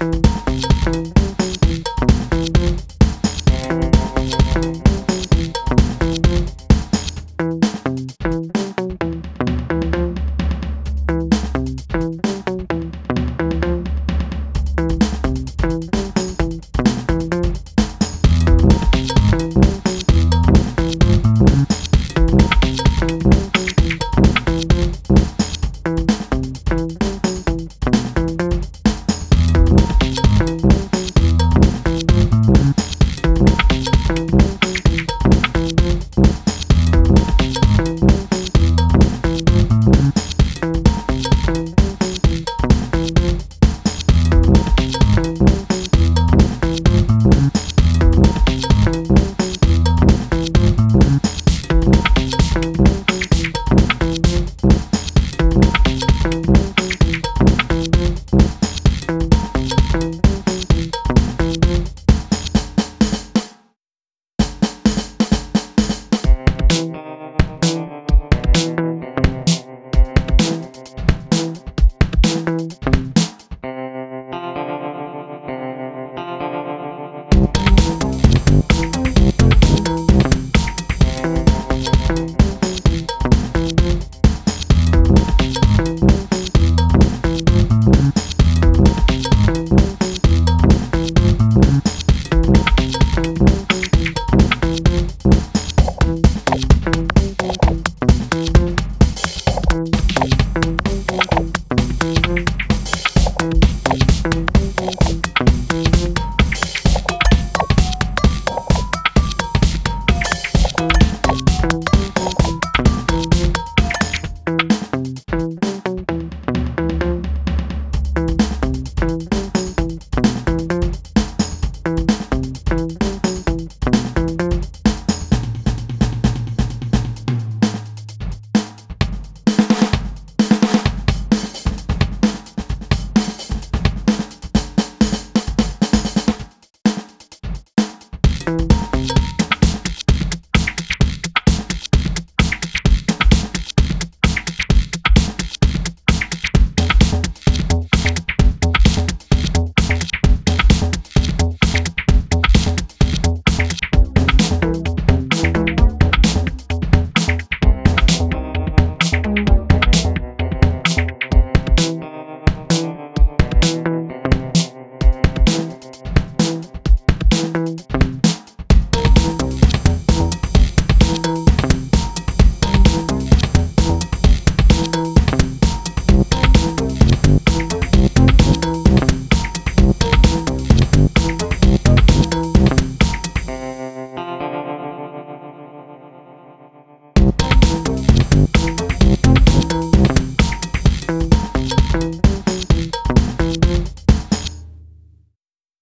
you Institute.